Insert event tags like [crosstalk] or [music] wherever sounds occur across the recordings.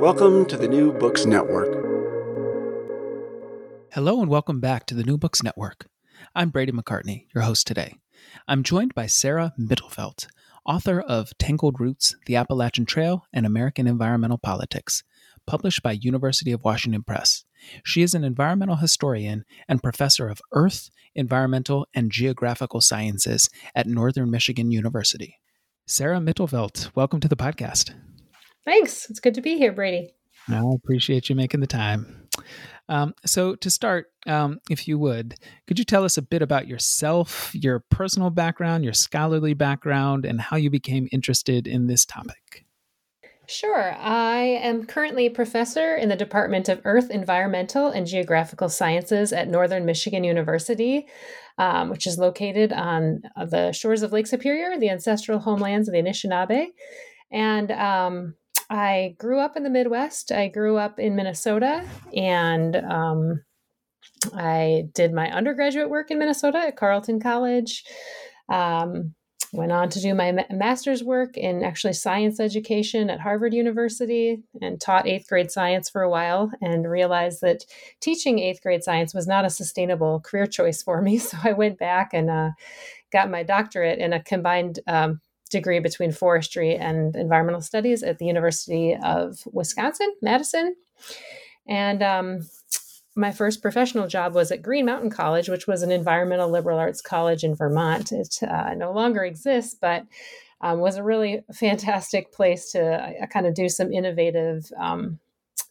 Welcome to the New Books Network. Hello, and welcome back to the New Books Network. I'm Brady McCartney, your host today. I'm joined by Sarah Mittlefehldt, author of Tangled Roots, The Appalachian Trail, and American Environmental Politics, published by University of Washington Press. She is an environmental historian and professor of earth, environmental, and geographical sciences at Northern Michigan University. Sarah Mittlefehldt, welcome to the podcast. Thanks. It's good to be here, Brady. I appreciate you making the time. Um, so, to start, um, if you would, could you tell us a bit about yourself, your personal background, your scholarly background, and how you became interested in this topic? Sure. I am currently a professor in the Department of Earth, Environmental, and Geographical Sciences at Northern Michigan University, um, which is located on the shores of Lake Superior, the ancestral homelands of the Anishinaabe. And um, I grew up in the Midwest. I grew up in Minnesota and um, I did my undergraduate work in Minnesota at Carleton College. Um, went on to do my master's work in actually science education at Harvard University and taught eighth grade science for a while and realized that teaching eighth grade science was not a sustainable career choice for me. [laughs] So I went back and uh, got my doctorate in a combined um, degree between forestry and environmental studies at the University of Wisconsin, Madison. And um, my first professional job was at Green Mountain College, which was an environmental liberal arts college in Vermont. It uh, no longer exists, but um, was a really fantastic place to uh, kind of do some innovative um,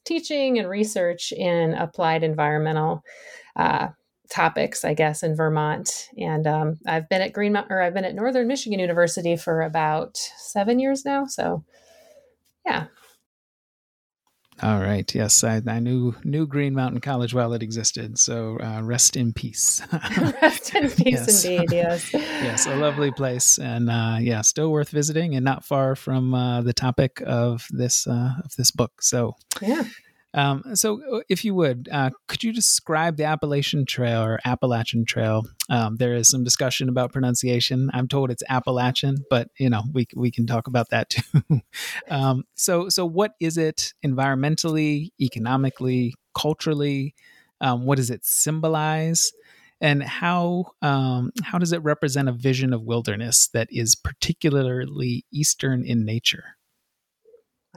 teaching and research in applied environmental uh, topics, I guess, in Vermont. And um, I've been at Green or I've been at Northern Michigan University for about seven years now. So, yeah. All right. Yes, I, I knew knew Green Mountain College while it existed. So uh, rest in peace. [laughs] rest in peace, yes. indeed. Yes. [laughs] yes, a lovely place, and uh, yeah, still worth visiting, and not far from uh, the topic of this uh, of this book. So yeah. Um, so, uh, if you would, uh, could you describe the Appalachian Trail or Appalachian Trail? Um, there is some discussion about pronunciation. I'm told it's Appalachian, but you know we we can talk about that [laughs] too. um, so, so what is it environmentally, economically, culturally? Um, what does it symbolize? And how um, how does it represent a vision of wilderness that is particularly Eastern in nature?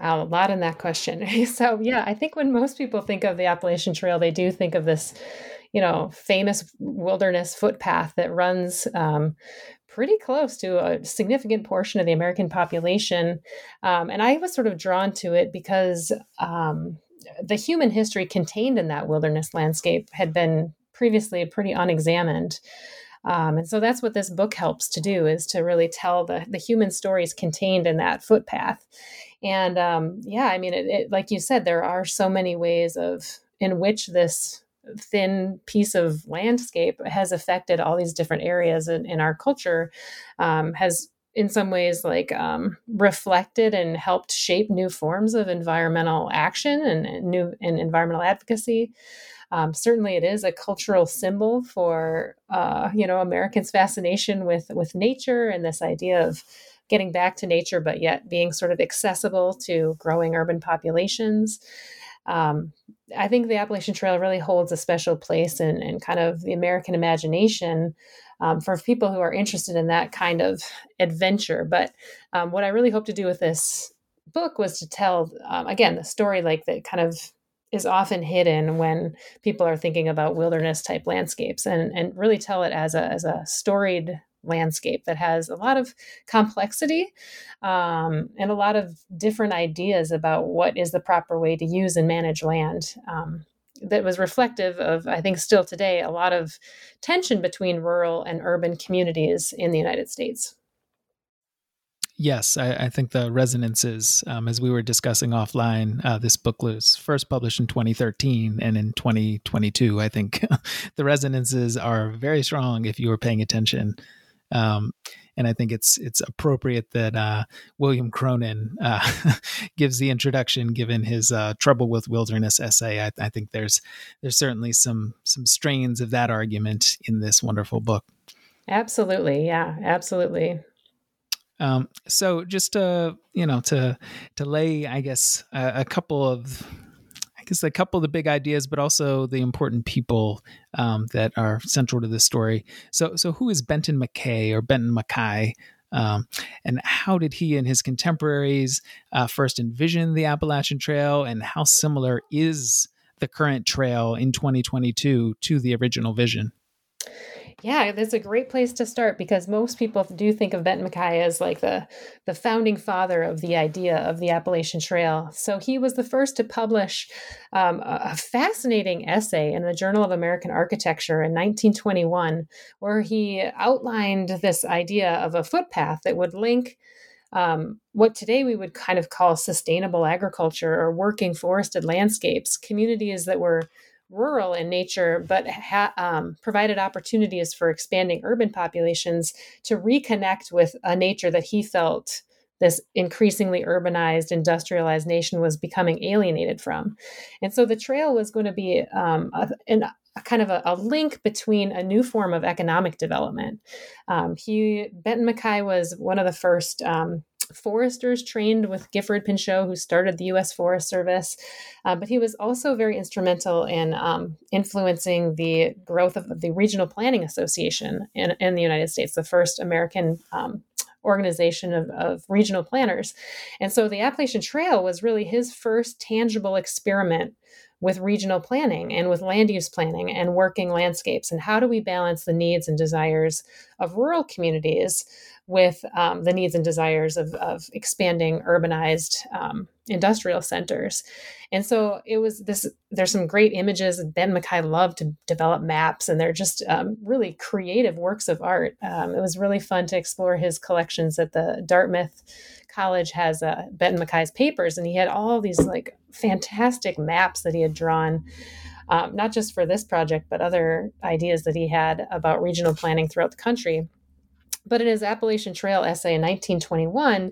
Wow, a lot in that question. [laughs] so, yeah, I think when most people think of the Appalachian Trail, they do think of this, you know, famous wilderness footpath that runs um, pretty close to a significant portion of the American population. Um, and I was sort of drawn to it because um, the human history contained in that wilderness landscape had been previously pretty unexamined. Um, and so that's what this book helps to do is to really tell the, the human stories contained in that footpath. And um, yeah, I mean, it, it, like you said, there are so many ways of in which this thin piece of landscape has affected all these different areas in, in our culture, um, has in some ways like um, reflected and helped shape new forms of environmental action and, new and environmental advocacy. Um, certainly, it is a cultural symbol for uh, you know Americans' fascination with with nature and this idea of getting back to nature, but yet being sort of accessible to growing urban populations. Um, I think the Appalachian Trail really holds a special place in, in kind of the American imagination um, for people who are interested in that kind of adventure. But um, what I really hope to do with this book was to tell, um, again, the story like that kind of is often hidden when people are thinking about wilderness type landscapes and, and really tell it as a, as a storied landscape that has a lot of complexity um, and a lot of different ideas about what is the proper way to use and manage land. Um, that was reflective of, I think, still today, a lot of tension between rural and urban communities in the United States. Yes, I, I, think the resonances, um, as we were discussing offline, uh, this book was first published in 2013, and in 2022, I think [laughs] the resonances are very strong if you were paying attention. Um, and I think it's it's appropriate that uh, William Cronon uh, [laughs] gives the introduction, given his uh, "Trouble with Wilderness" essay. I, I, think there's there's certainly some some strains of that argument in this wonderful book. Absolutely, yeah, absolutely. Um, so just to you know to to lay, I guess, a, a couple of is a couple of the big ideas, but also the important people um, that are central to this story. So, so who is Benton McKay or Benton Mackay? Um, and how did he and his contemporaries uh, first envision the Appalachian Trail, and how similar is the current trail in 2022 to the original vision? Yeah, that's a great place to start because most people do think of Benton MacKaye as like the the founding father of the idea of the Appalachian Trail. So he was the first to publish um, a fascinating essay in the Journal of American Architecture in 1921, where he outlined this idea of a footpath that would link um, what today we would kind of call sustainable agriculture or working forested landscapes, communities that were rural in nature, but ha- um, provided opportunities for expanding urban populations to reconnect with a nature that he felt this increasingly urbanized, industrialized nation was becoming alienated from. And so the trail was going to be um, a, an, a kind of a, a, link between a new form of economic development. Um, he Benton MacKaye was one of the first um, foresters trained with Gifford Pinchot, who started the U.S. Forest Service, uh, but he was also very instrumental in um, influencing the growth of the Regional Planning Association in, in the United States, the first American um, organization of, of, regional planners. And so the Appalachian Trail was really his first tangible experiment with regional planning and with land use planning and working landscapes. And how do we balance the needs and desires of rural communities with um, the needs and desires of, of expanding urbanized um, industrial centers. And so it was this, there's some great images. Ben MacKaye loved to develop maps, and they're just um, really creative works of art. Um, it was really fun to explore his collections at the Dartmouth College has uh, Benton MacKaye's papers, and he had all these like fantastic maps that he had drawn. Um, not just for this project, but other ideas that he had about regional planning throughout the country. But in his Appalachian Trail essay in 1921,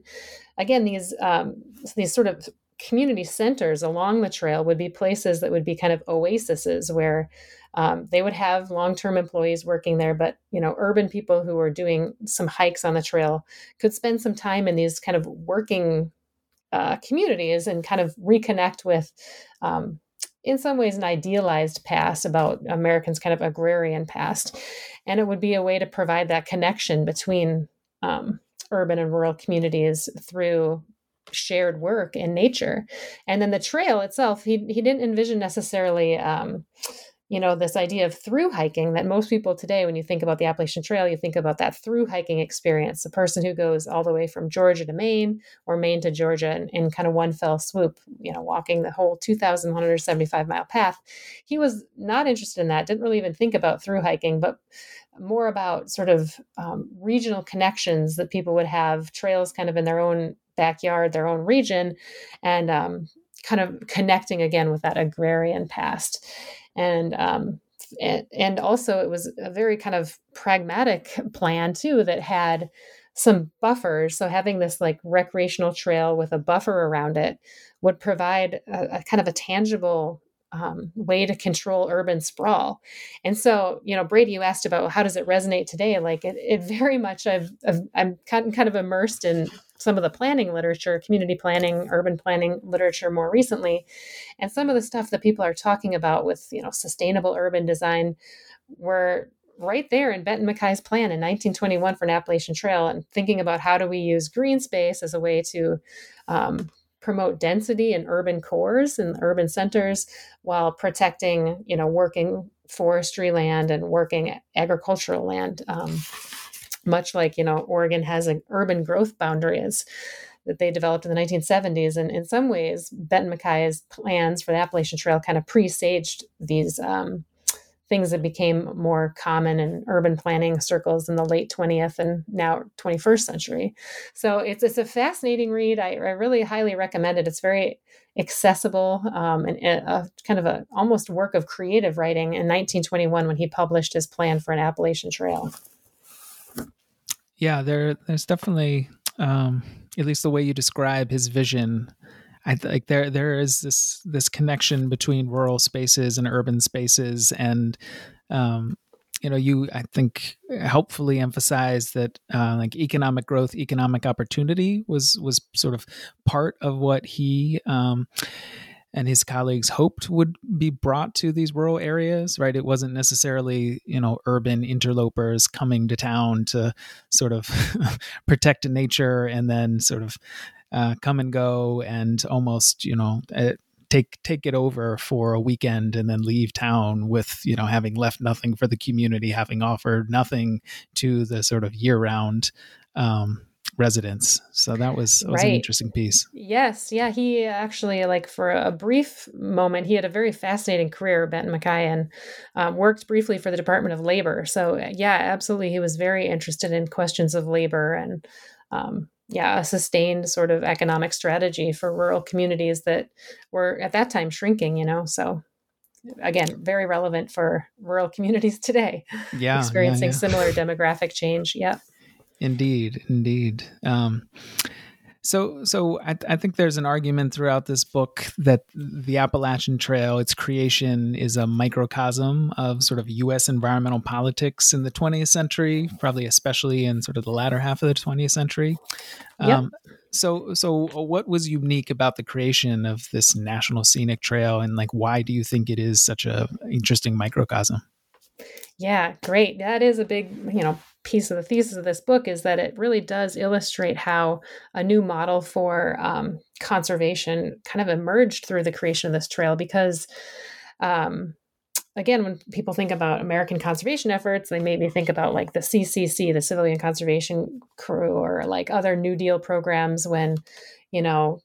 again, these um, these sort of community centers along the trail would be places that would be kind of oases where um, they would have long-term employees working there but you know urban people who were doing some hikes on the trail could spend some time in these kind of working uh, communities and kind of reconnect with um, in some ways an idealized past about Americans' kind of agrarian past. And it would be a way to provide that connection between um, urban and rural communities through shared work in nature. And then the trail itself, he, he didn't envision necessarily um, you know, this idea of through hiking that most people today, when you think about the Appalachian Trail, you think about that through hiking experience, the person who goes all the way from Georgia to Maine or Maine to Georgia in, in kind of one fell swoop, you know, walking the whole 2,175 mile path. He was not interested in that, didn't really even think about through hiking, but more about sort of um, regional connections that people would have, trails kind of in their own backyard, their own region, and um, kind of connecting again with that agrarian past and um, and, also it was a very kind of pragmatic [laughs] plan too that had some buffers. So having this like recreational trail with a buffer around it would provide a, a kind of a tangible um, way to control urban sprawl. And so, you know, Brady, you asked about how does it resonate today? Like it, it very much, I've, I've, I'm kind of immersed in some of the planning literature, community planning, urban planning literature more recently. And some of the stuff that people are talking about with, you know, sustainable urban design were right there in Benton MacKaye's plan in 1921 for an Appalachian Trail and thinking about how do we use green space as a way to um, promote density in urban cores and urban centers while protecting, you know, working forestry land and working agricultural land. Um, much like you know Oregon has an urban growth boundaries that they developed in the 1970s, and in some ways, Benton MacKaye's plans for the Appalachian Trail kind of presaged these um, things that became more common in urban planning circles in the late 20th and now 21st century. So it's it's a fascinating read. I, I really highly recommend it. It's very accessible um, and a, kind of a almost work of creative writing in 1921 when he published his plan for an Appalachian Trail. Yeah, there there's definitely um, at least the way you describe his vision I think there there is this this connection between rural spaces and urban spaces, and um, you know, you I think helpfully emphasize that uh, like economic growth, economic opportunity was was sort of part of what he. Um, and his colleagues hoped would be brought to these rural areas right it wasn't necessarily you know urban interlopers coming to town to sort of [laughs] protect nature and then sort of uh, come and go and almost you know uh, take take it over for a weekend and then leave town with you know having left nothing for the community having offered nothing to the sort of year round um, residents. So that was, that was right. an interesting piece. Yes. Yeah he actually like for a brief moment he had a very fascinating career Benton MacKaye and um, worked briefly for the department of labor. So yeah absolutely he was very interested in questions of labor and um, yeah, a sustained sort of economic strategy for rural communities that were at that time shrinking, you know. So again, very relevant for rural [laughs] communities today. Yeah. Experiencing yeah, yeah. similar demographic change. Yeah. Indeed, indeed. Um, so, so I, I, think there's an argument throughout this book that the Appalachian Trail, its creation, is a microcosm of sort of U.S. environmental politics in the 20th century, probably especially in sort of the latter half of the 20th century. Yep. Um, so, so what was unique about the creation of this National Scenic Trail, and like, why do you think it is such a interesting microcosm? Yeah, great. That is a big, you know, piece of the thesis of this book is that it really does illustrate how a new model for um, conservation kind of emerged through the creation of this trail because um, again when people think about american conservation efforts they maybe think about like the ccc the civilian conservation crew or like other new deal programs when you know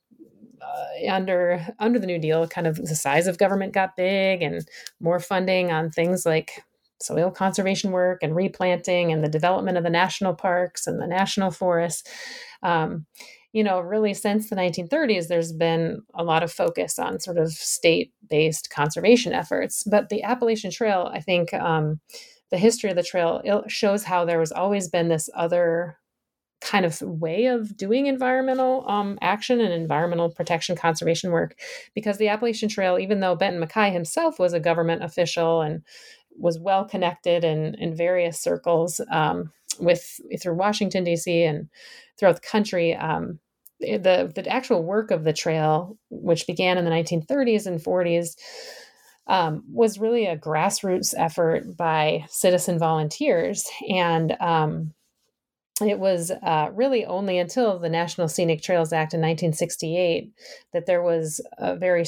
uh, under under the new deal kind of the size of government got big and more funding on things like soil conservation work and replanting and the development of the national parks and the national forests. Um, you know, really since the 1930s, there's been a lot of focus on sort of state based conservation efforts. But the Appalachian Trail, I think um, the history of the trail shows how there was always been this other kind of way of doing environmental um, action and environmental protection conservation work because the appalachian trail even though Benton MacKaye himself was a government official and was well connected in in various circles um, with through Washington D.C. and throughout the country. Um, the the actual work of the trail, which began in the 1930s and 40s, um, was really a grassroots effort by citizen volunteers, and um, it was uh, really only until the National Scenic Trails Act in 1968 that there was a very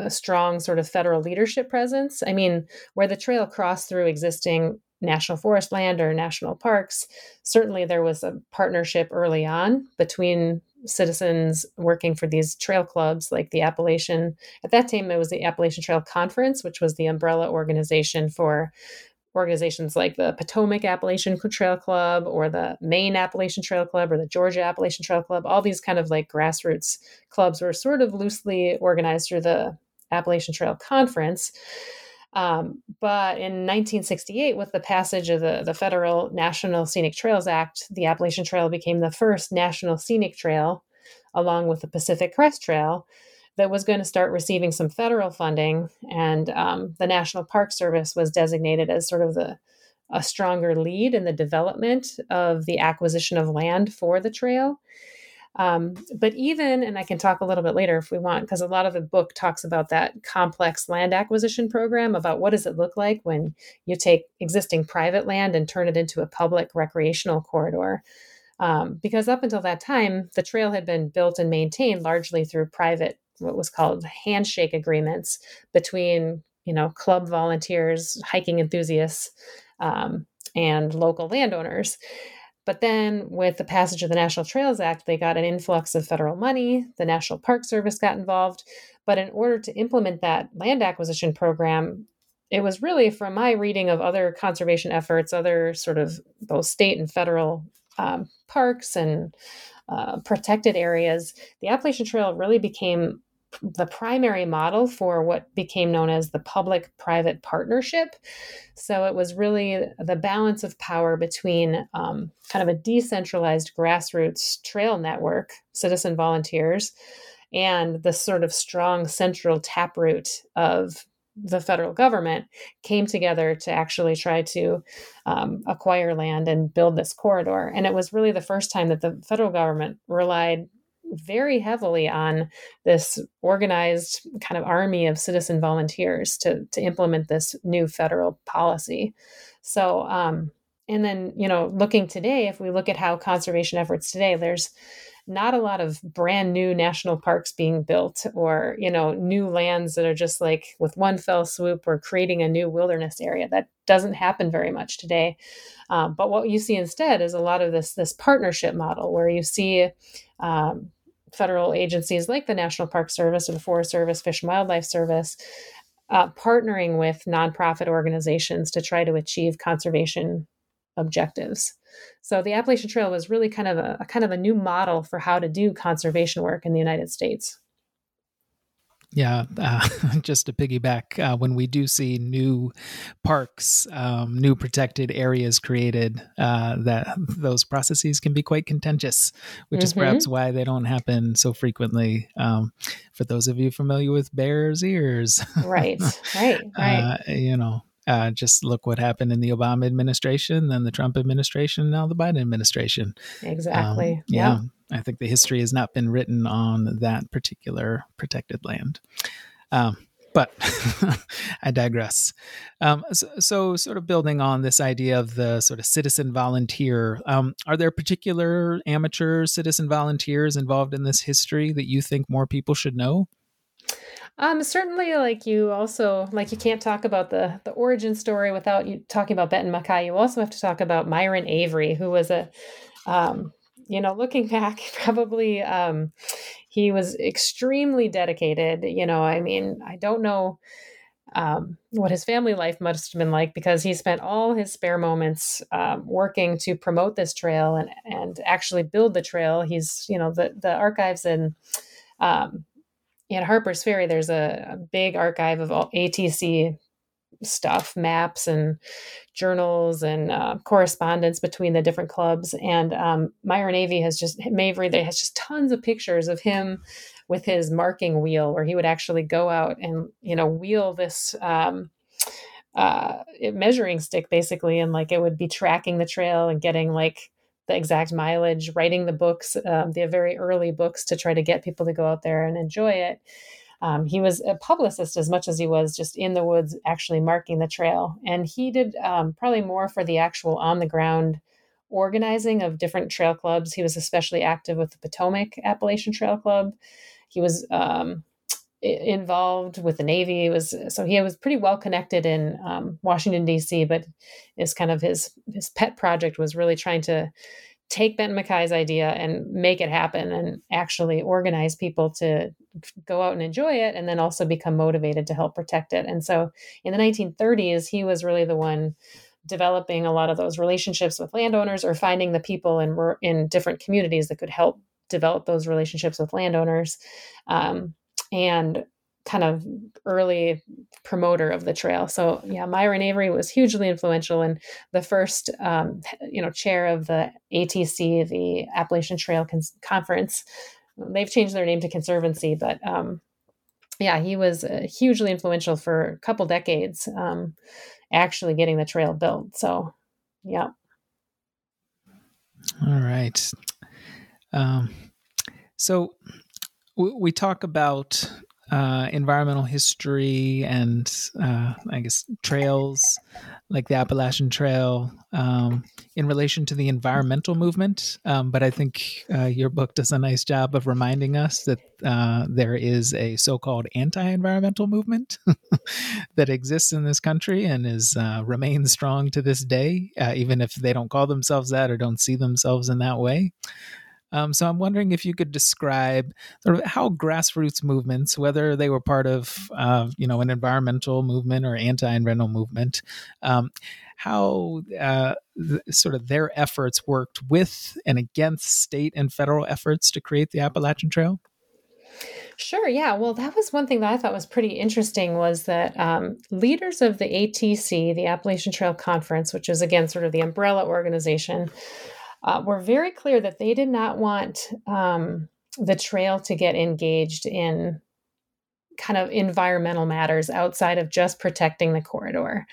a strong sort of federal leadership presence. I mean, where the trail crossed through existing national forest land or national parks, certainly there was a partnership early on between citizens working for these trail clubs like the Appalachian. At that time, it was the Appalachian Trail Conference, which was the umbrella organization for organizations like the Potomac Appalachian Trail Club or the Maine Appalachian Trail Club or the Georgia Appalachian Trail Club, all these kind of like grassroots clubs were sort of loosely organized through the Appalachian Trail Conference. Um, but in 1968, with the passage of the, the Federal National Scenic Trails Act, the Appalachian Trail became the first national scenic trail, along with the Pacific Crest Trail, that was going to start receiving some federal funding. And um, the National Park Service was designated as sort of the a stronger lead in the development of the acquisition of land for the trail. Um, but even, and I can talk a little bit later if we want, because a lot of the book talks about that complex land acquisition program about what does it look like when you take existing private land and turn it into a public recreational corridor. Um, because up until that time, the trail had been built and maintained largely through private, what was called handshake agreements between, you know, club volunteers, hiking enthusiasts, um, and local landowners. But then, with the passage of the National Trails Act, they got an influx of federal money. The National Park Service got involved. But in order to implement that land acquisition program, it was really from my reading of other conservation efforts, other sort of both state and federal um, parks and uh, protected areas, the Appalachian Trail really became the primary model for what became known as the public private partnership. So it was really the balance of power between um, kind of a decentralized grassroots trail network, citizen volunteers, and the sort of strong central taproot of the federal government came together to actually try to um, acquire land and build this corridor. And it was really the first time that the federal government relied very heavily on this organized kind of army of citizen volunteers to, to implement this new federal policy. So, um, and then, you know, looking today, if we look at how conservation efforts today, there's not a lot of brand new national parks being built or, you know, new lands that are just like with one fell swoop or creating a new wilderness area. That doesn't happen very much today. Um, but what you see instead is a lot of this this partnership model where you see um, federal agencies like the National Park Service or the Forest Service, Fish and Wildlife Service, uh, partnering with nonprofit organizations to try to achieve conservation objectives. So the Appalachian Trail was really kind of a, a kind of a new model for how to do conservation work in the United States. Yeah, uh, [laughs] just to piggyback, uh, when we do see new parks, um, new protected areas created, uh, that those processes can be quite contentious, which mm-hmm. is perhaps mm-hmm. why they don't happen so frequently. Um, for those of you familiar with Bears Ears, right, right, [laughs] right, uh, you know, uh, just look what happened in the Obama administration, then the Trump administration, now the Biden administration. Exactly. Um, yeah, I think the history has not been written on that particular protected land. Um, but [laughs] I digress. Um, so, so, sort of building on this idea of the sort of citizen volunteer, um, are there particular amateur citizen volunteers involved in this history that you think more people should know? Um, certainly, like you also like you can't talk about the the origin story without you talking about Benton MacKaye. You also have to talk about Myron Avery, who was a, um, you know, looking [laughs] back, probably um, he was extremely dedicated. You know, I mean, I don't know um, what his family life must have been like because he spent all his spare moments um, working to promote this trail and and actually build the trail. He's you know the the archives and um, at Harper's Ferry, there's a, a big archive of all ATC stuff, maps and journals and uh, correspondence between the different clubs. And um, Myron Avery has just Mavry there has just tons of pictures of him with his marking wheel, where he would actually go out and you know wheel this. Um, uh, measuring stick basically and like it would be tracking the trail and getting like the exact mileage, writing the books, um, the very early books to try to get people to go out there and enjoy it. Um, he was a publicist as much as he was just in the woods, actually marking the trail. And he did um, probably more for the actual on the ground organizing of different trail clubs. He was especially active with the Potomac Appalachian Trail Club. He was um, involved with the Navy. He was so he was pretty well connected in um, Washington D.C. But is kind of his his pet project was really trying to take Benton MacKaye's idea and make it happen, and actually organize people to go out and enjoy it, and then also become motivated to help protect it. And so in the 1930s, he was really the one developing a lot of those relationships with landowners or finding the people in in different communities that could help develop those relationships with landowners. Um, and kind of early promoter of the trail. So yeah, Myron Avery was hugely influential and the first, um, you know, chair of the ATC, the Appalachian Trail Con- Conference. They've changed their name to Conservancy, but um, yeah, he was uh, hugely influential for a couple decades, um, actually getting the trail built. So, yeah. All right. Um, so we talk about uh, environmental history and uh, I guess trails like the Appalachian Trail um, in relation to the environmental movement. Um, but I think uh, your book does a nice job of reminding us that uh, there is a so called anti environmental movement [laughs] that exists in this country and is uh, remains strong to this day, uh, even if they don't call themselves that or don't see themselves in that way. Um, so I'm wondering if you could describe sort of how grassroots movements, whether they were part of uh, you know an environmental movement or anti-environmental movement, um, how uh, th- sort of their efforts worked with and against state and federal efforts to create the Appalachian Trail. Sure. Yeah. Well, that was one thing that I thought was pretty interesting was that um, leaders of the ATC, the Appalachian Trail Conference, which is again sort of the umbrella organization, uh, were very clear that they did not want um, the trail to get engaged in kind of environmental matters outside of just protecting the corridor.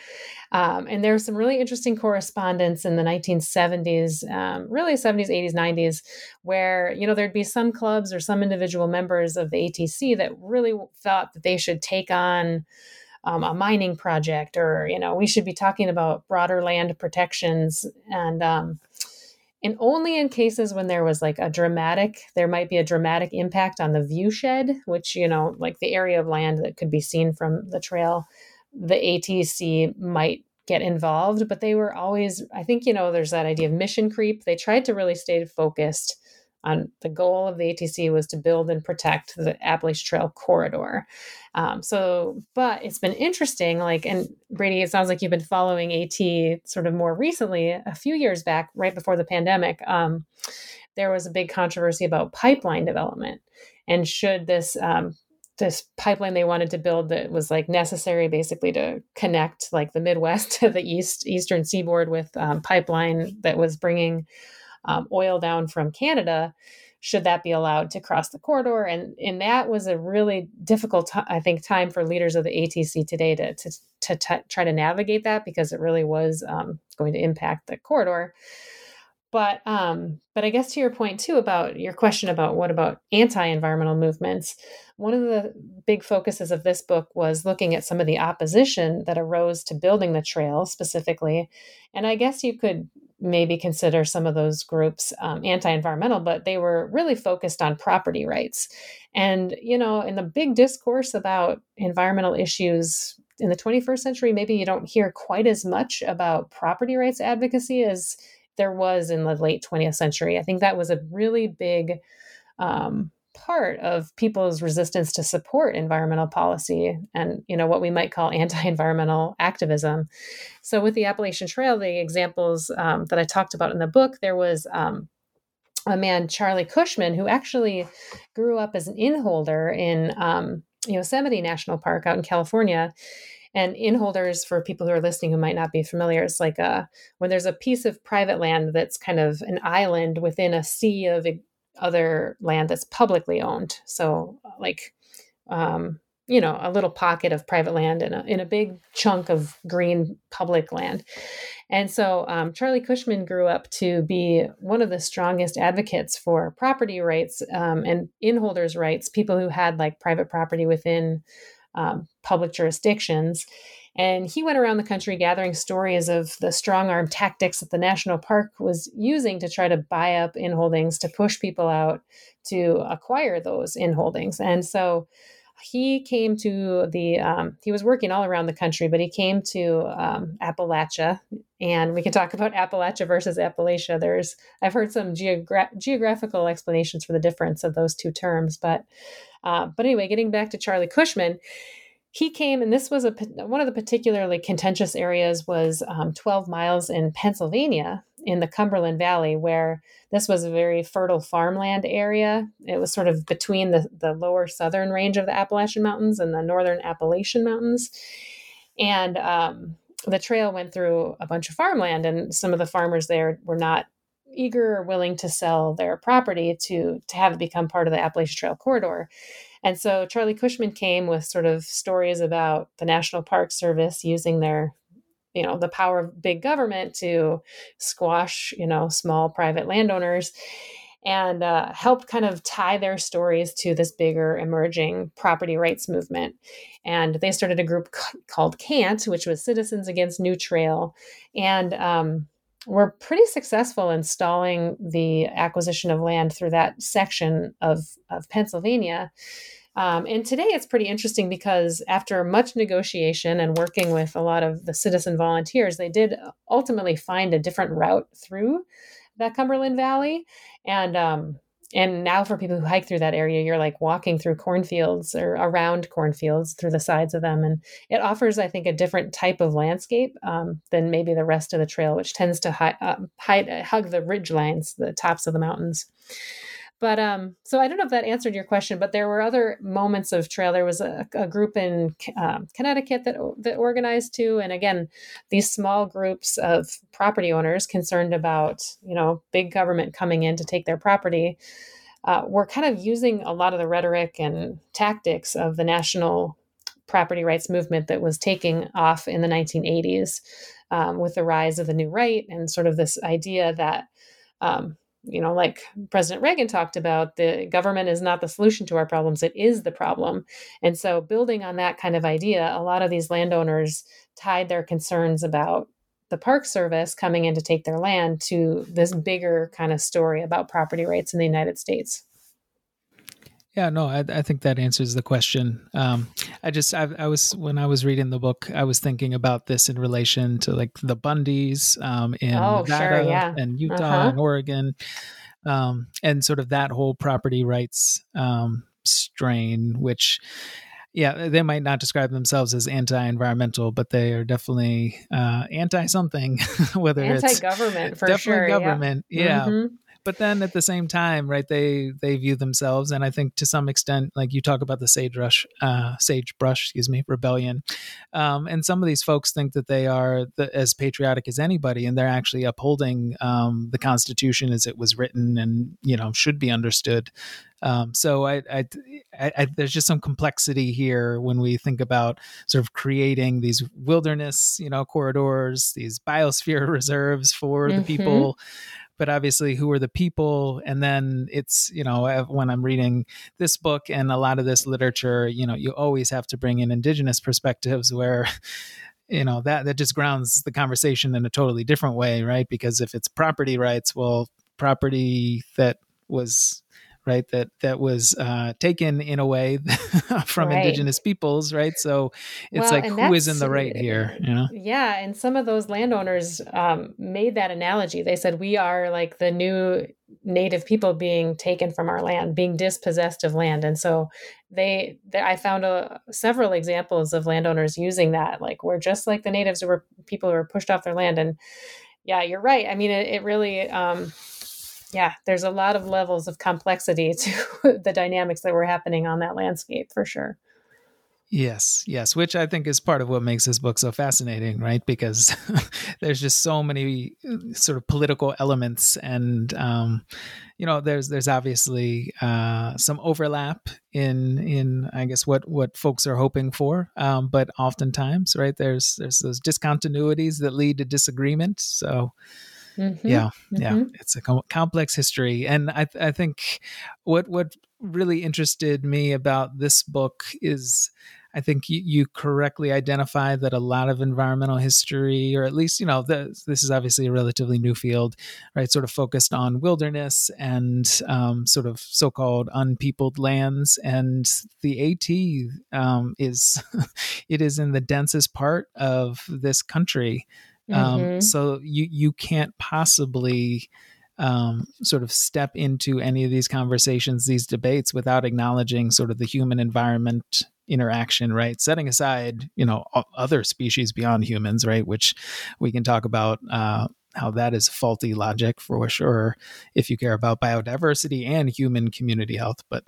Um, and there's some really interesting correspondence in the 1970s, um, really 70s, 80s, 90s, where, you know, there'd be some clubs or some individual members of the ATC that really thought that they should take on um, a mining project or, you know, we should be talking about broader land protections. And, um, and only in cases when there was like a dramatic there might be a dramatic impact on the viewshed which you know like the area of land that could be seen from the trail the atc might get involved. But they were always i think you know there's that idea of mission creep. They tried to really stay focused on the goal of the ATC was to build and protect the Appalachian Trail corridor. Um, so, but it's been interesting. Like, and Brady, it sounds like you've been following AT sort of more recently. A few years back, right before the pandemic, um, there was a big controversy about pipeline development and should this um, this pipeline they wanted to build that was like necessary basically to connect like the Midwest [laughs] to the east eastern seaboard with um, pipeline that was bringing um, oil down from Canada, should that be allowed to cross the corridor? And and that was a really difficult, I think, time for leaders of the ATC today to to, to t- try to navigate that because it really was um, going to impact the corridor. But um, but I guess to your point too about your question about what about anti-environmental movements, one of the big focuses of this book was looking at some of the opposition that arose to building the trail specifically, and I guess you could maybe consider some of those groups um, anti-environmental but they were really focused on property rights. And you know in the big discourse about environmental issues in the 21st century maybe you don't hear quite as much about property rights advocacy as there was in the late 20th century. I think that was a really big um, part of people's resistance to support environmental policy and you know what we might call [laughs] anti-environmental activism. So with the appalachian trail the examples um, that i talked about in the book there was um, a man charlie cushman who actually grew up as an inholder in um, yosemite national park out in california. And inholders for people who are listening who might not be familiar it's like a when there's a piece of private land that's kind of an island within a sea of other land that's publicly owned. So, like, um, you know, a little pocket of private land in a, in a big chunk of green public land. And so um, Charlie Cushman grew up to be one of the strongest advocates for property rights um, and inholders' rights, people who had like private property within um, public jurisdictions. And he went around the country gathering stories of the strong arm tactics that the national park was using to try to buy up inholdings to push people out to acquire those inholdings. And so he came to the um, he was working all around the country but he came to um, appalachia and we can talk about appalachia versus appalachia there's i've heard some geogra- geographical explanations for the difference of those two terms but uh, but anyway getting back to charlie cushman he came, and this was a one of the particularly contentious areas was um, 12 miles in Pennsylvania in the Cumberland Valley, where this was a very fertile farmland area. It was sort of between the, the lower southern range of the Appalachian Mountains and the northern Appalachian Mountains. And um, the trail went through a bunch of farmland, and some of the farmers there were not eager or willing to sell their property to to have it become part of the Appalachian Trail corridor. And so Charlie Cushman came with sort of stories about the National Park Service using their you know the power of big government to squash you know small private landowners and uh, help kind of tie their stories to this bigger emerging property rights movement. And they started a group c- called CANT, which was Citizens Against New Trail. And um, were pretty successful in stalling the acquisition of land through that section of, of Pennsylvania. Um, and today it's pretty interesting because after much negotiation and working with a lot of the citizen volunteers, they did ultimately find a different route through that Cumberland Valley. And um, and now for people who hike through that area, you're like walking through cornfields or around cornfields through the sides of them, and it offers, I think, a different type of landscape um, than maybe the rest of the trail, which tends to hi- uh, hide, hug the ridge lines, the tops of the mountains. But um, so I don't know if that answered your question, but there were other moments of trail. There was a, a group in um, Connecticut that that organized too, and again, these small groups of property owners concerned about you know big government coming in to take their property. Uh, were kind of using a lot of the rhetoric and tactics of the national property rights movement that was taking off in the 1980s um, with the rise of the new right and sort of this idea that um, you know, like President Reagan talked about, the government is not the solution to our problems, it is the problem. And so, building on that kind of idea, a lot of these landowners tied their concerns about the Park Service coming in to take their land to this bigger kind of story about property rights in the United States. Yeah, no, I, I think that answers the question. Um, I just, I, I, was when I was reading the book, I was thinking about this in relation to like the Bundys um, in oh, Nevada sure, yeah. and Utah uh-huh. and Oregon, um, and sort of that whole property rights um, strain, which. Yeah, they might not describe themselves as anti-environmental, but they are definitely uh, anti something. [laughs] whether anti-government it's government for definitely sure, government, yeah. yeah. Mm-hmm but then at the same time, right? They they view themselves, and I think to some extent, like you talk about the sagebrush, uh, sagebrush, excuse me, rebellion, um, and some of these folks think that they are the, as patriotic as anybody, and they're actually upholding um, the Constitution as it was written, and you know should be understood. Um, so I, I, I, there's just some complexity here when we think about sort of creating these wilderness, you know, corridors, these biosphere [laughs] reserves for mm-hmm. the people but obviously who are the people? And then it's you know when i'm reading this book and a lot of this literature you know you always have to bring in indigenous perspectives where [laughs] you know that that just grounds the conversation in a totally different way right? Because if it's property rights well property that was right that that was uh, taken in a way [laughs] from right. indigenous peoples right? So it's well, like who is in the right here you know? Yeah and some of those landowners um, made that analogy. They said we are like the new native people being taken from our land being dispossessed of land. And so they, they i found a, several examples of landowners using that like we're just like the natives who were people who were pushed off their land. And yeah you're right. I mean it, it really um, yeah, there's a lot of levels of complexity [laughs] to the dynamics that were happening on that landscape for sure. Yes, yes, which I think is part of what makes this book so fascinating, right? Because [laughs] there's just so many uh, sort of political elements, and um, you know, there's there's obviously uh, some overlap in in I guess what what folks are hoping for, um, but oftentimes, right? There's there's those discontinuities that lead to disagreement. So Mm-hmm. Yeah, yeah, mm-hmm. it's a com- complex history, and I, th- I think what what really interested me about this book is I think you, you, correctly identify that a lot of environmental history, or at least, you know, the, this is obviously a relatively new field, right? Sort of focused on wilderness and um, sort of so called unpeopled lands. And the AT um, is, [laughs] it is in the densest part of this country. Um, mm-hmm. So you you can't possibly um, sort of step into any of these conversations, these debates, without acknowledging sort of the human environment interaction, right? Setting aside, you know, other species beyond humans, right? Which we can talk about uh, how that is faulty logic for sure if you care about biodiversity and human community health but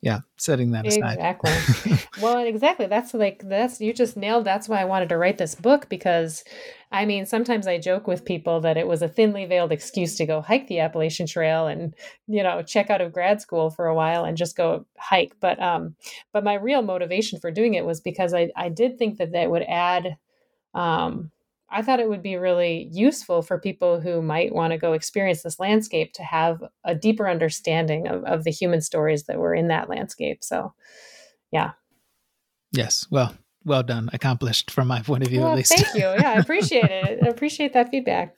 yeah setting that aside. Exactly. [laughs] Well exactly. That's like that's you just nailed that's why i wanted to write this book because i mean sometimes i joke with people that it was a thinly veiled excuse to go hike the appalachian trail and you know check out of grad school for a while and just go hike. But um but my real motivation for doing it was because i i did think that that would add um I thought it would be really useful for people who might want to go experience this landscape to have a deeper understanding of, of the human stories that were in that landscape. So, yeah. Yes. Well, well done. Accomplished from my point of view, well, at least. Thank you. Yeah, I appreciate it. [laughs] I appreciate that feedback.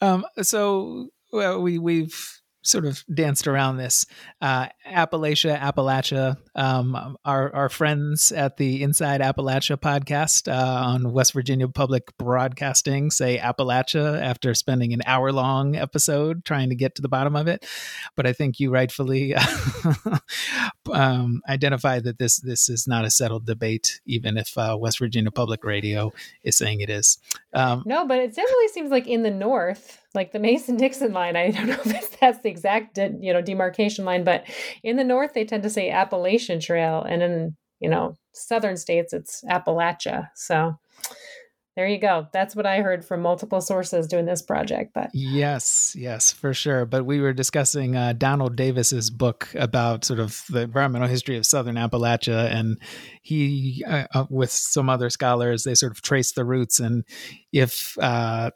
Um, so, well, we we've sort of danced around this. Uh, Appalachia, Appalachia, um, our, our friends at the Inside Appalachia podcast uh, on West Virginia Public Broadcasting say Appalachia after spending an hour long episode trying to get to the bottom of it. But I think you rightfully [laughs] um, identify that this this is not a settled debate, even if uh, West Virginia Public Radio is saying it is. Um, no, but it definitely seems like in the north like the Mason Dixon line. I don't [laughs] know if that's the exact you know demarcation line, but in the north they tend to say Appalachian Trail, and in you know southern states it's Appalachia. So there you go. That's what I heard from multiple sources doing this project. But yes, yes, for sure. But we were discussing uh, Donald Davis's book about sort of the environmental history of Southern Appalachia, and he, uh, uh, with some other scholars, they sort of trace the roots. And if uh,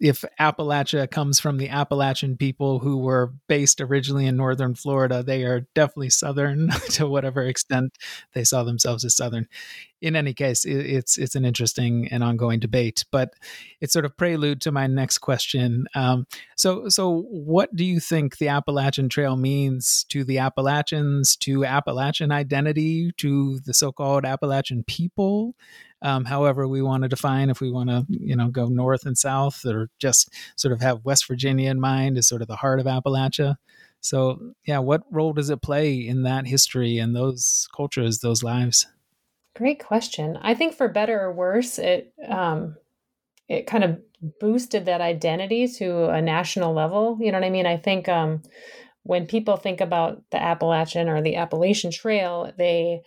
if Appalachia comes from the Appalachian people who were based originally in northern Florida, they are definitely Southern [laughs] to whatever extent they saw themselves as Southern. In any case, it's it's an interesting and ongoing debate, but it's sort of prelude to my next question. Um, so, so what do you think the Appalachian Trail means to the Appalachians, to Appalachian identity, to the so-called Appalachian people? um, however we want to define if we want to you know go north and south or just sort of have west virginia in mind as sort of the heart of appalachia so yeah what role does it play in that history and those cultures those lives great question. I think for better or worse it um, it kind of boosted that identity to a national level you know what i mean? I think um, when people think about the appalachian or the appalachian trail they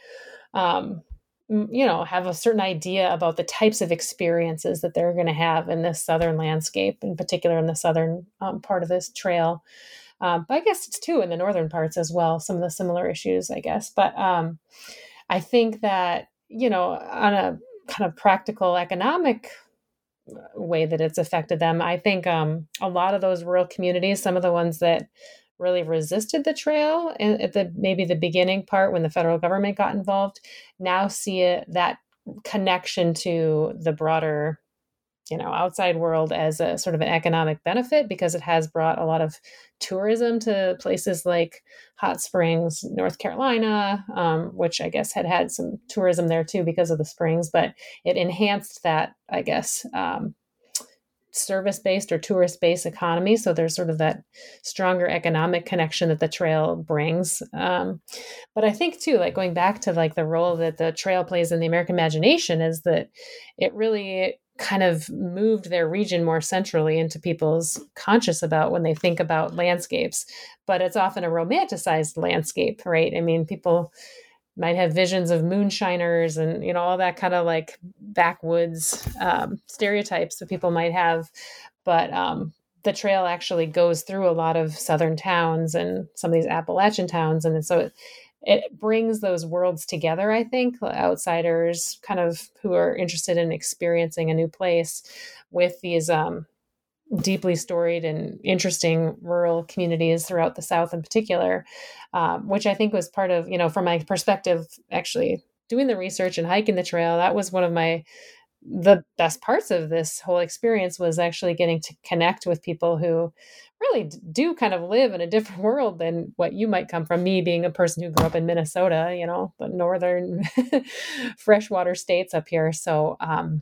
um, you know have a certain idea about the types of experiences that they're going to have in this southern landscape in particular in the southern um, part of this trail. Um, but i guess it's too in the northern parts as well some of the similar issues i guess. But um, i think that you know on a kind of practical economic uh, way that it's affected them i think um, a lot of those rural communities some of the ones that really resisted the trail and at the maybe the beginning part when the federal government got involved now see it that connection to the broader you know outside world as a sort of an economic benefit because it has brought a lot of tourism to places like hot springs north carolina um, which i guess had had some tourism there too because of the springs but it enhanced that i guess um, service based or tourist based economy. So there's sort of that stronger economic connection that the trail brings. Um, but I think too, like going back to like the role that the trail plays in the American imagination is that it really kind of moved their region more centrally into people's conscious about when they think about landscapes. But it's often a romanticized landscape right? I mean people might have visions of moonshiners and you know all that kind of like backwoods um, stereotypes that people might have. But um, the trail actually goes through a lot of southern towns and some of these appalachian towns. And so it, it brings those worlds together i think outsiders kind of who are interested in experiencing a new place with these um, deeply storied and interesting rural communities throughout the South in particular, um, which I think was part of, you know, from my perspective, actually doing the research and hiking the trail, that was one of my the best parts of this whole experience was actually getting to connect with people who really do kind of live in a different [laughs] world than what you might come from me being a person who grew up in minnesota you know the northern [laughs] freshwater states up here. So um,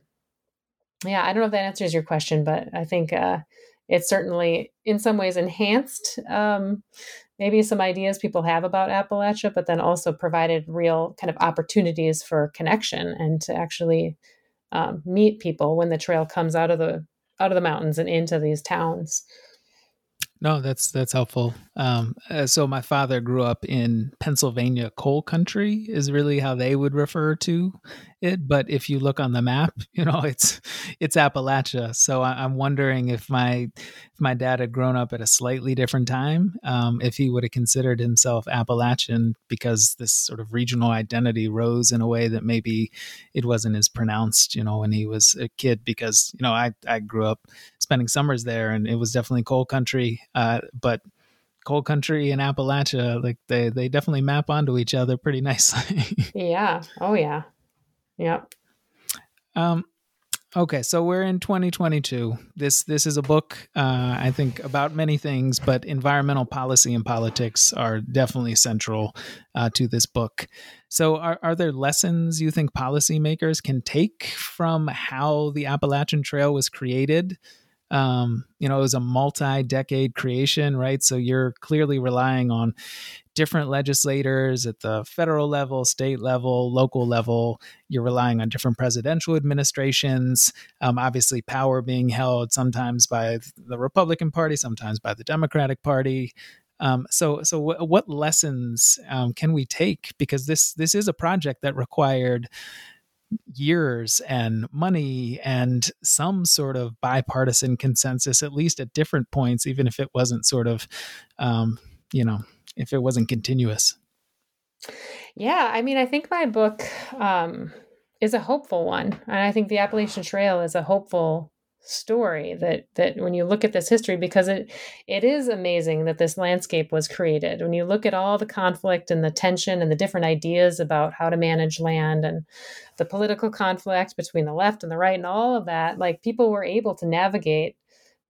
yeah, I don't know if that answers your question, but I think uh, it certainly, in some ways, enhanced um, maybe some ideas people have about Appalachia, but then also provided real kind of opportunities for connection and to actually um, meet people when the trail comes out of the out of the mountains and into these towns. No, that's that's helpful. Um, uh, so my father grew up in Pennsylvania coal country is really how they would refer to it. But if you look on the map, [laughs] you know it's it's Appalachia. So I, am wondering if my if my dad had grown up at a slightly different time, um, if he would have considered himself Appalachian because this sort of regional identity rose in a way that maybe it wasn't as pronounced, you know, when he was a kid. Because you know I I grew up spending summers there, and it was definitely coal country uh, but coal country and Appalachia, like they they definitely map onto each other pretty [laughs] nicely. yeah. Oh yeah. Yep. Um. Okay, so we're in 2022. This this is a book, uh, I think, about many things, but environmental policy and politics are definitely central uh, to this book. So, are, are there lessons you think policymakers can take from how the Appalachian Trail was created um, you know, it was a multi-decade creation, right? So you're clearly relying on different legislators at the federal level, state level, local level. You're relying on different presidential administrations. Um, obviously, power being held sometimes by the Republican Party, sometimes by the Democratic Party. Um, so, so w- what lessons um, can we take? Because this this is a project that required years and money and some sort of bipartisan consensus, at least at different points, even if it wasn't sort of, um, you know, if it wasn't continuous. Yeah, I mean, I think my book um, is a hopeful one, and I think the Appalachian Trail is a hopeful story that that when you look at this history because it it is amazing that this landscape was created when you look at all the conflict and the tension and the different ideas about how to manage land and the political conflict between the left and the right and all of that like people were able to navigate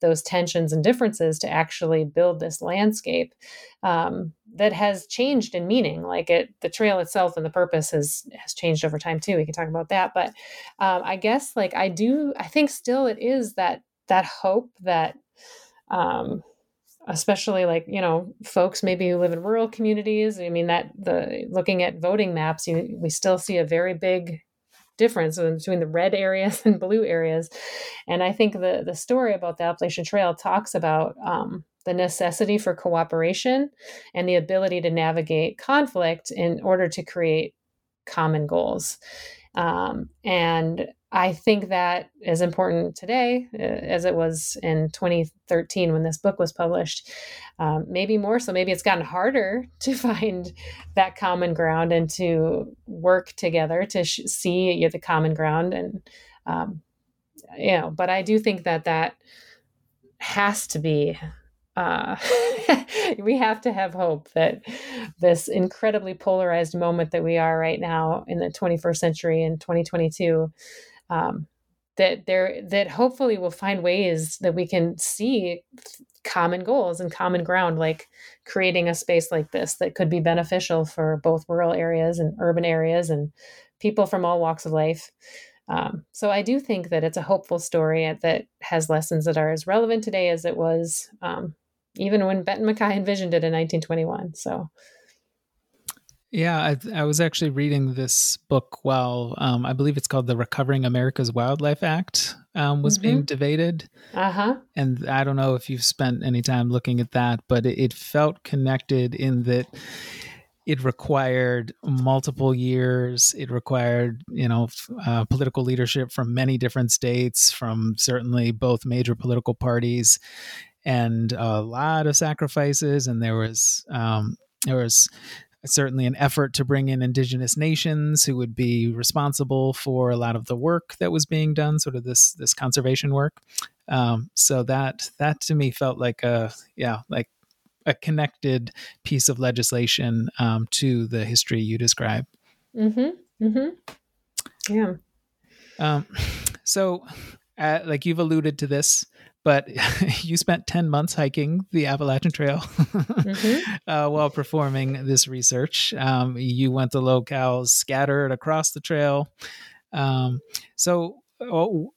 those tensions and differences to actually build this landscape um, that has changed in meaning. Like it, the trail itself and the purpose has has changed over time too. We can talk about that, but um, I guess like I do, I think still it is that that hope that. Um, especially like you know folks maybe who live in rural communities i mean that the looking at voting maps you, we still see a very big difference between the red areas [laughs] and blue areas. And I think the the story about the Appalachian Trail talks about um, the necessity for cooperation and the ability to navigate conflict in order to create common goals. Um, and I think that is important today, uh, as it was in 2013 when this book was published. Um, maybe more so. Maybe it's gotten harder [laughs] to find that common ground and to work together to sh- see the common ground. And um, you know, but I do think that that has to be uh, [laughs] we have to have hope that this incredibly polarized moment that we are right now in the 21st century in 2022 um, that there that hopefully we'll find ways that we can see common goals and common ground like creating a space like this that could be beneficial for both rural areas and urban areas and people from all walks of life um, so I do think that it's a hopeful story that has lessons that are as relevant today as it was um, even when Benton MacKaye envisioned it in 1921. So. Yeah, I, I, was actually reading this book while um, I believe it's called the Recovering America's Wildlife Act um, was mm-hmm. being debated. Uh huh. And I don't know if you've spent any time looking at that, but it, it felt connected in that it required multiple years. It required, you know, uh, political leadership from many different states, from certainly both major political parties and a lot of sacrifices. And there was um, there was certainly an effort to bring in indigenous nations who would be responsible for a lot of the work that was being done, sort of this this conservation work. Um, so that that to me felt like a yeah like a connected piece of legislation um, to the history you describe. Mm-hmm. Mm-hmm. Yeah. Um, [sighs] so, uh, like you've alluded to this, but [laughs] you spent 10 months hiking the Appalachian Trail mm-hmm. [laughs] uh, while performing this research. Um, you went to locales scattered across the trail. Um, so oh,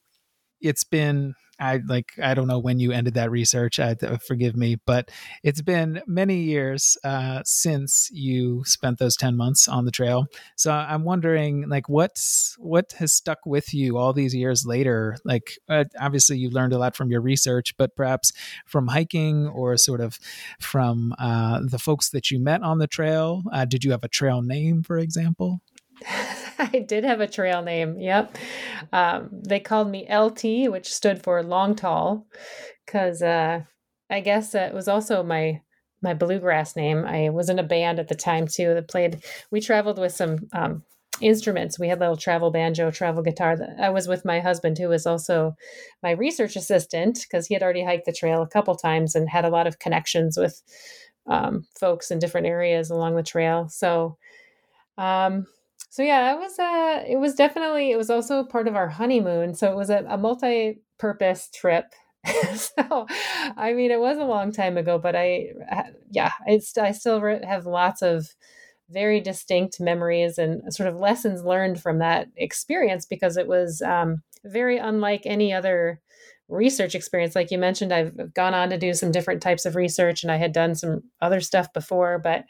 it's been I like I don't know when you ended that research. I, forgive me, but it's been many years uh, since you spent those ten months on the trail. So I'm wondering, like, what's what has stuck with you all these years later? Like, uh, obviously you learned a lot from your research, but perhaps from hiking or sort of from uh, the folks that you met on the trail. Uh, did you have a trail name, for example? [laughs] I did have a trail name. Yep. Um, they called me LT, which stood for long tall, because uh, I guess it was also my my bluegrass name. I was in a band at the time too that played. We traveled with some um, instruments. We had little travel banjo, travel guitar. I was with my husband, who was also my research assistant, because he had already hiked the trail a couple times and had a lot of connections with um, folks in different areas along the trail. So um, so yeah, it was uh it was definitely it was also part of our honeymoon. So it was a, a multi-purpose trip. [laughs] so I mean, it was a long time ago, but I yeah, it's I still have lots of very distinct memories and sort of lessons learned from that experience because it was um, very unlike any other research experience. Like you mentioned, I've gone on to do some different types of research and I had done some other stuff before, but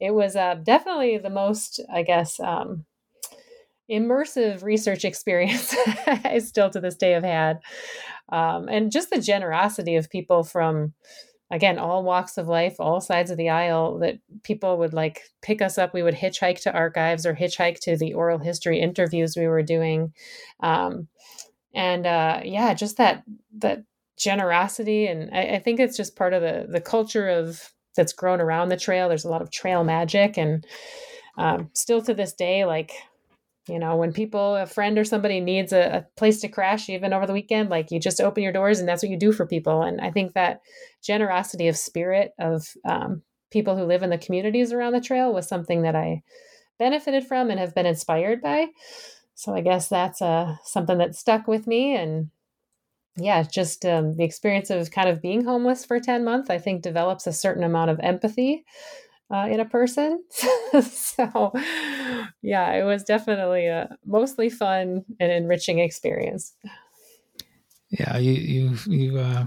it was uh, definitely the most, I guess, um, immersive research [laughs] experience I still to this day have had. Um, and just the generosity of people from, again, all walks of life, all sides of the aisle, that people would like pick us up. We would hitchhike to archives or hitchhike to the oral history interviews we were doing. Um, and uh, yeah, just that that generosity, and I, I, think it's just part of the the culture of that's grown around the trail. There's a lot of trail magic, and um, still to this day, like you know, when people, a friend or somebody needs a, a, place to crash, even over the weekend, like you just open your doors and that's what you do for people. And I think that generosity of spirit of um, people who live in the communities around the trail was something that I benefited from and have been inspired by. So I guess that's uh, something that stuck with me. And yeah, just um, the experience of kind of being homeless for 10 months, I think develops a certain amount of empathy uh, in a person. [laughs] so yeah, it was definitely a mostly fun and enriching experience. Yeah, you, you, you, uh,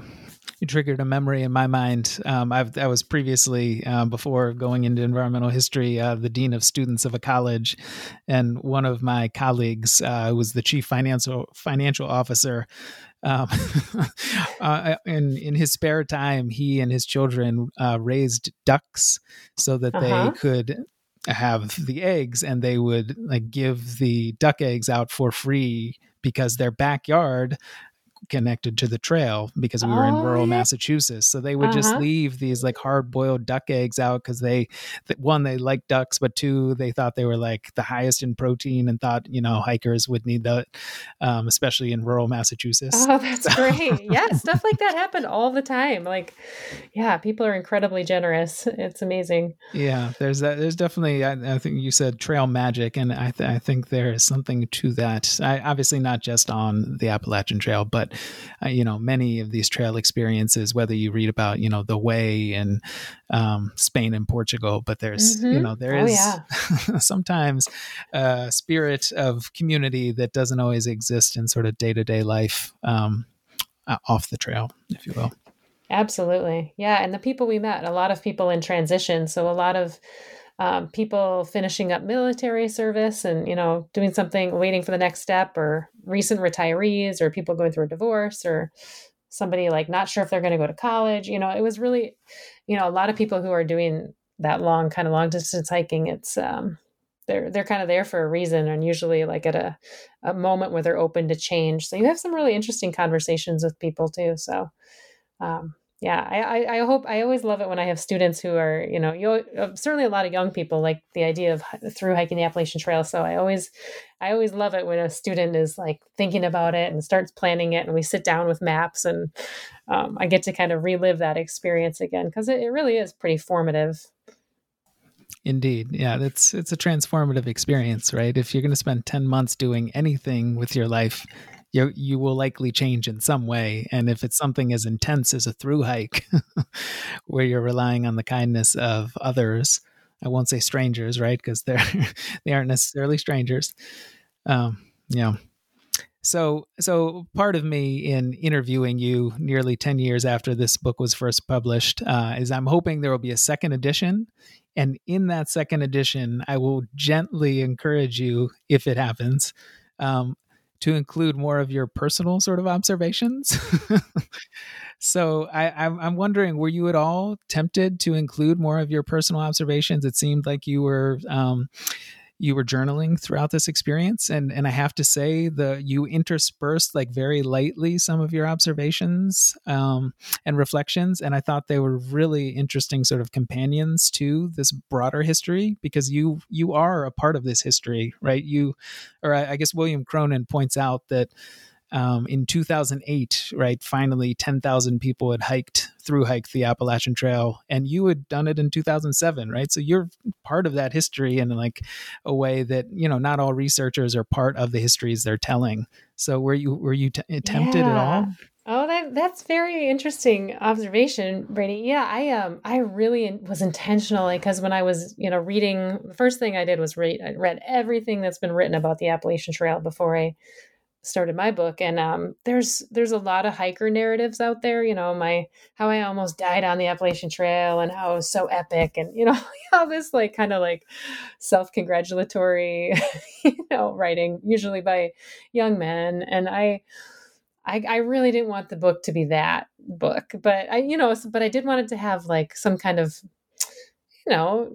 you triggered a memory in my mind. Um, I've, I was previously, uh, before going into environmental history, uh, the dean of students of a college, and one of my colleagues uh, was the chief financial financial officer. Um, [laughs] uh, in in his spare time, he and his children uh, raised ducks so that uh-huh. they could have the eggs, and they would like give the duck eggs out for free because their backyard connected to the trail because we were oh, in rural yeah. Massachusetts. So they would uh-huh. just leave these like hard boiled duck eggs out because they, one, they like ducks, but two, they thought they were like the highest in protein and thought, you know, hikers would need that, um, especially in rural Massachusetts. Oh, that's so. [laughs] great. Yeah. stuff like that happened all the time. Like, yeah, people are incredibly generous. It's amazing. Yeah. There's that. There's definitely, I, I think you said trail magic. And I, th- I think there is something to that. I, obviously not just on the Appalachian Trail, but uh, you know, many of these trail experiences, whether you read about, you know, the way in um, Spain and Portugal, but there's, mm-hmm. you know, there oh, is yeah. [laughs] sometimes a spirit of community that doesn't always exist in sort of day to day life um, off the trail, if you will. Absolutely. Yeah. And the people we met, a lot of people in transition. So a lot of um, people finishing up military service and you know doing something waiting for the next step or recent retirees or people going through a divorce or somebody like not sure if they're going to go to college you know it was really you know a lot of people who are doing that long kind of long distance hiking it's um they're they're kind of there for a reason and usually like at a, a moment where they're open to change. So you have some really interesting conversations with people too so um, yeah I, I hope i always love it when i have students who are you know you uh, certainly a lot of young people like the idea of through hiking the appalachian trail so i always i always love it when a student is like thinking about it and starts planning it and we sit down with maps and um, i get to kind of relive that experience again because it, it really is pretty formative Indeed. Yeah, it's it's a transformative experience, right? If you're going to spend 10 months doing anything with your life, you you will likely change in some way. And if it's something as intense as a through hike, [laughs] where you're relying on the kindness of others, I won't say strangers, right? Because they're [laughs] they aren't necessarily strangers. Um, know. So, so part of me in interviewing you nearly 10 years after this book was first published uh, is I'm hoping there will be a second edition. And in that second edition, I will gently encourage you, if it happens, um, to include more of your personal sort of observations. [laughs] so I, I'm, I'm wondering, were you at all tempted to include more of your personal observations? It seemed like you were. Um, you were journaling throughout this experience and and I have to say the you interspersed like very lightly some of your observations um, and reflections and I thought they were really interesting sort of companions to this broader history because you you are a part of this history right? You or I, I guess William Cronon points out that um, in 2008, right, finally 10,000 people had hiked through hiked the Appalachian Trail, and you had done it in 2007, right? So you're part of that history in like a way that you know not all researchers are part of the histories they're telling. So were you were you t- tempted yeah. at all? Oh, that that's very interesting observation, Brady. Yeah, I um I really was intentional because when I was you know reading, the first thing I did was read I read everything that's been written about the Appalachian Trail before I started my book and um, there's there's a lot of hiker narratives out there you know my how i almost died on the appalachian trail and how it was so epic and you know [laughs] all this like kind of like self-congratulatory [laughs] you know writing usually by young men and I, I i really didn't want the book to be that book but i you know but i did want it to have like some kind of you know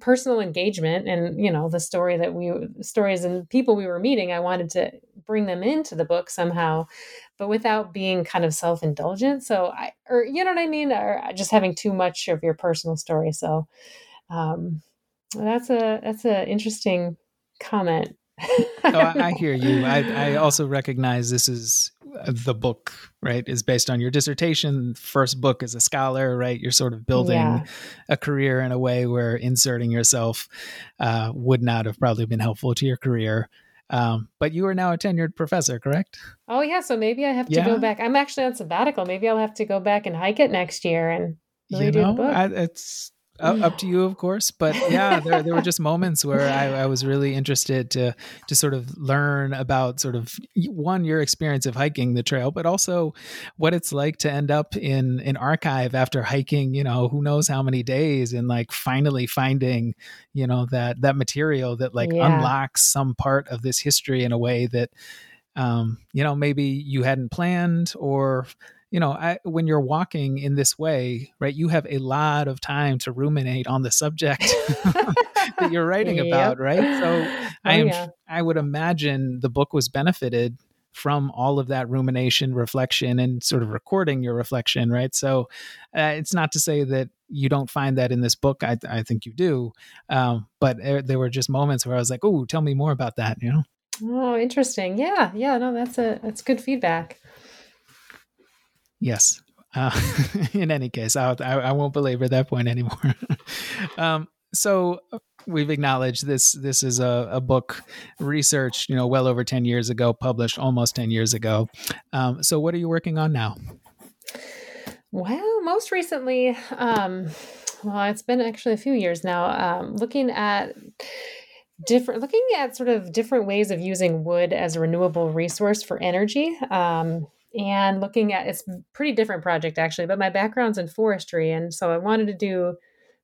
personal engagement and you know the story that we stories and people we were meeting i wanted to bring them into the book somehow but without being kind of self-indulgent. So i or you know what i mean? Or just having too much of your personal story. So um that's a that's a interesting comment oh, I, I, hear you. I, I also recognize this is uh, the book, right? Is based on your dissertation. First book as a scholar, right? You're sort of building yeah. a career in a way where inserting yourself uh, would not have probably been helpful to your career. Um, but you are now a tenured professor, correct? Oh yeah, so maybe I have to go back. I'm actually on sabbatical. Maybe I'll have to go back and hike it next year and redo you know, the book. I, it's up to you, of course. But [laughs] yeah, there, there were just moments where I, I, was really interested to to sort of learn about sort of one your experience of hiking the trail, but also what it's like to end up in an archive after hiking, you know, who knows how many days, and like finally finding, you know, that that material that like yeah. unlocks some part of this history in a way that um, you know maybe you hadn't planned or you know, I, when you're walking in this way, right, you have a lot of time to ruminate on the subject [laughs] that you're writing yep. about, right? So [laughs] oh, I am, yeah. I would imagine the book was benefited from all of that rumination, reflection, and sort of recording your reflection, right? So uh, it's not to say that you don't find that in this book. I, I think you do, um, but there, there were just moments where I was like, "Oh, tell me more about that," you know. Oh, interesting. Yeah, yeah. No, that's a that's good feedback. Yes. Uh, [laughs] in any case, I, I, won't belabor that point anymore. [laughs] um, so uh, we've acknowledged this. This is a, a, book researched, you know, well over ten years ago, published almost ten years ago. Um, so, what are you working on now? Well, most recently, um, well, it's been actually a few years now. Um, looking at different looking at sort of different ways of using wood as a renewable resource for energy um, and looking at it's pretty different project actually but my background's in forestry and so i wanted to do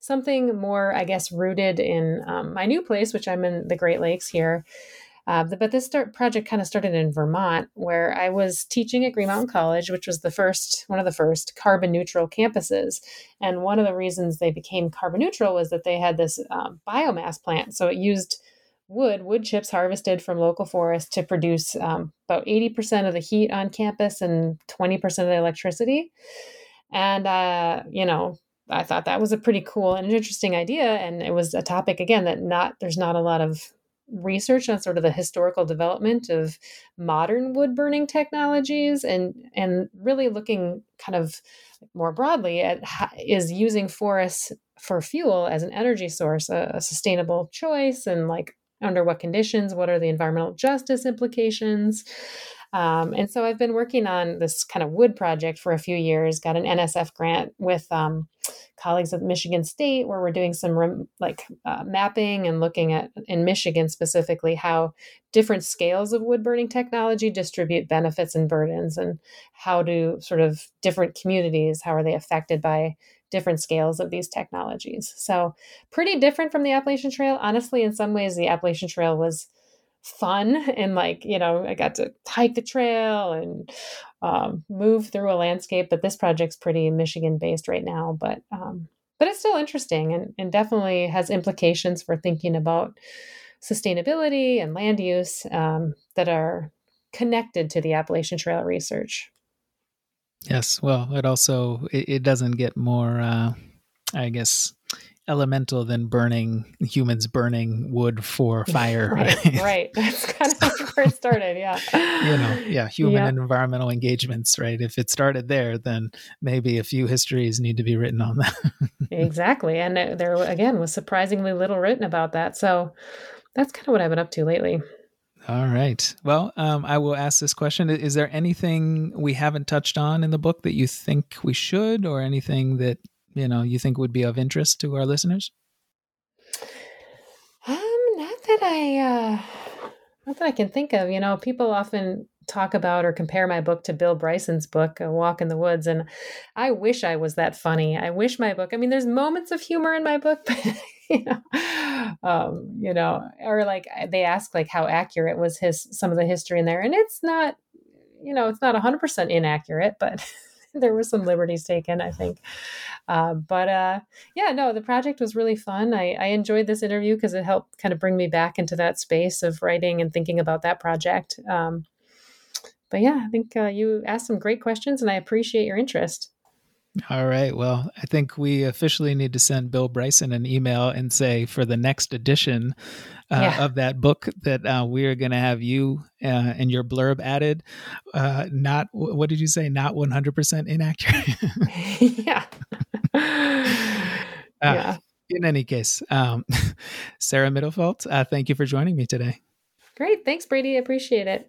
something more i guess rooted in um, my new place which i'm in the great lakes here. Uh, but this start project kind of started in vermont where i was teaching at green mountain college which was the first one of the first carbon neutral campuses. And one of the reasons they became carbon neutral was that they had this um, biomass plant so it used wood, wood chips harvested from local forests to produce um, about 80% of the heat on campus and 20% of the electricity. And, uh, you know, I thought that was a pretty cool and interesting idea. And it was a topic, again, that not, there's not a lot of research on sort of the historical development of modern wood burning technologies and and really looking kind of more broadly at how, is using forests for fuel as an energy source a, a sustainable choice and like under what conditions what are the environmental justice implications Um, and so I've been working on this kind of wood project for a few years. Got an NSF grant with um, colleagues at Michigan State, where we're doing some rem- like uh, mapping and looking at in Michigan specifically how different scales of wood burning technology distribute benefits and burdens, and how do sort of different communities how are they affected by different scales of these technologies. So pretty different from the Appalachian Trail. Honestly, in some ways, the Appalachian Trail was fun [laughs] and like you know i got to hike the trail and um, move through a landscape but this project's pretty michigan based right now but um, but it's still interesting and, and definitely has implications for thinking about sustainability and land use um, that are connected to the appalachian trail research yes well it also it, it doesn't get more uh, i guess elemental than burning humans burning wood for [laughs] fire. right, right. [laughs] That's kind of [laughs] where it started. Yeah. You know, yeah, human yeah. and environmental engagements, right? If it started there, then maybe a few histories need to be written on that. exactly. And there, again, was surprisingly little written about that. So that's kind of what I've been up to lately. All right. Well, um, I will ask this question. Is there anything we haven't touched on in the book that you think we should, or anything that you know you think would be of interest to our listeners? Um, not that I, uh, not that I can think of. You know, people often talk about or compare my book to Bill Bryson's book, A Walk in the Woods, and I wish I was that funny. I wish my book. I mean, there's moments of humor in my book, [laughs] but you know, um, you know, or like they ask like how accurate was his some of the history in there, and it's not. You know, it's not 100% inaccurate, but [laughs] there were some liberties taken, I think. Uh, but uh, yeah, no, the project was really fun. I, I enjoyed this interview because it helped kind of bring me back into that space of writing and thinking about that project. Um, but yeah, I think uh, you asked some great questions, and I appreciate your interest. All right. Well, I think we officially need to send Bill Bryson an email and say for the next edition uh, yeah. of that book that uh, we are going to have you uh, and your blurb added. Uh, not what did you say? Not one hundred percent inaccurate. [laughs] [laughs] yeah. [laughs] Uh, yeah. In any case, um, Sarah Mittlefehldt, uh, thank you for joining me today. Great. Thanks, Brady. I appreciate it.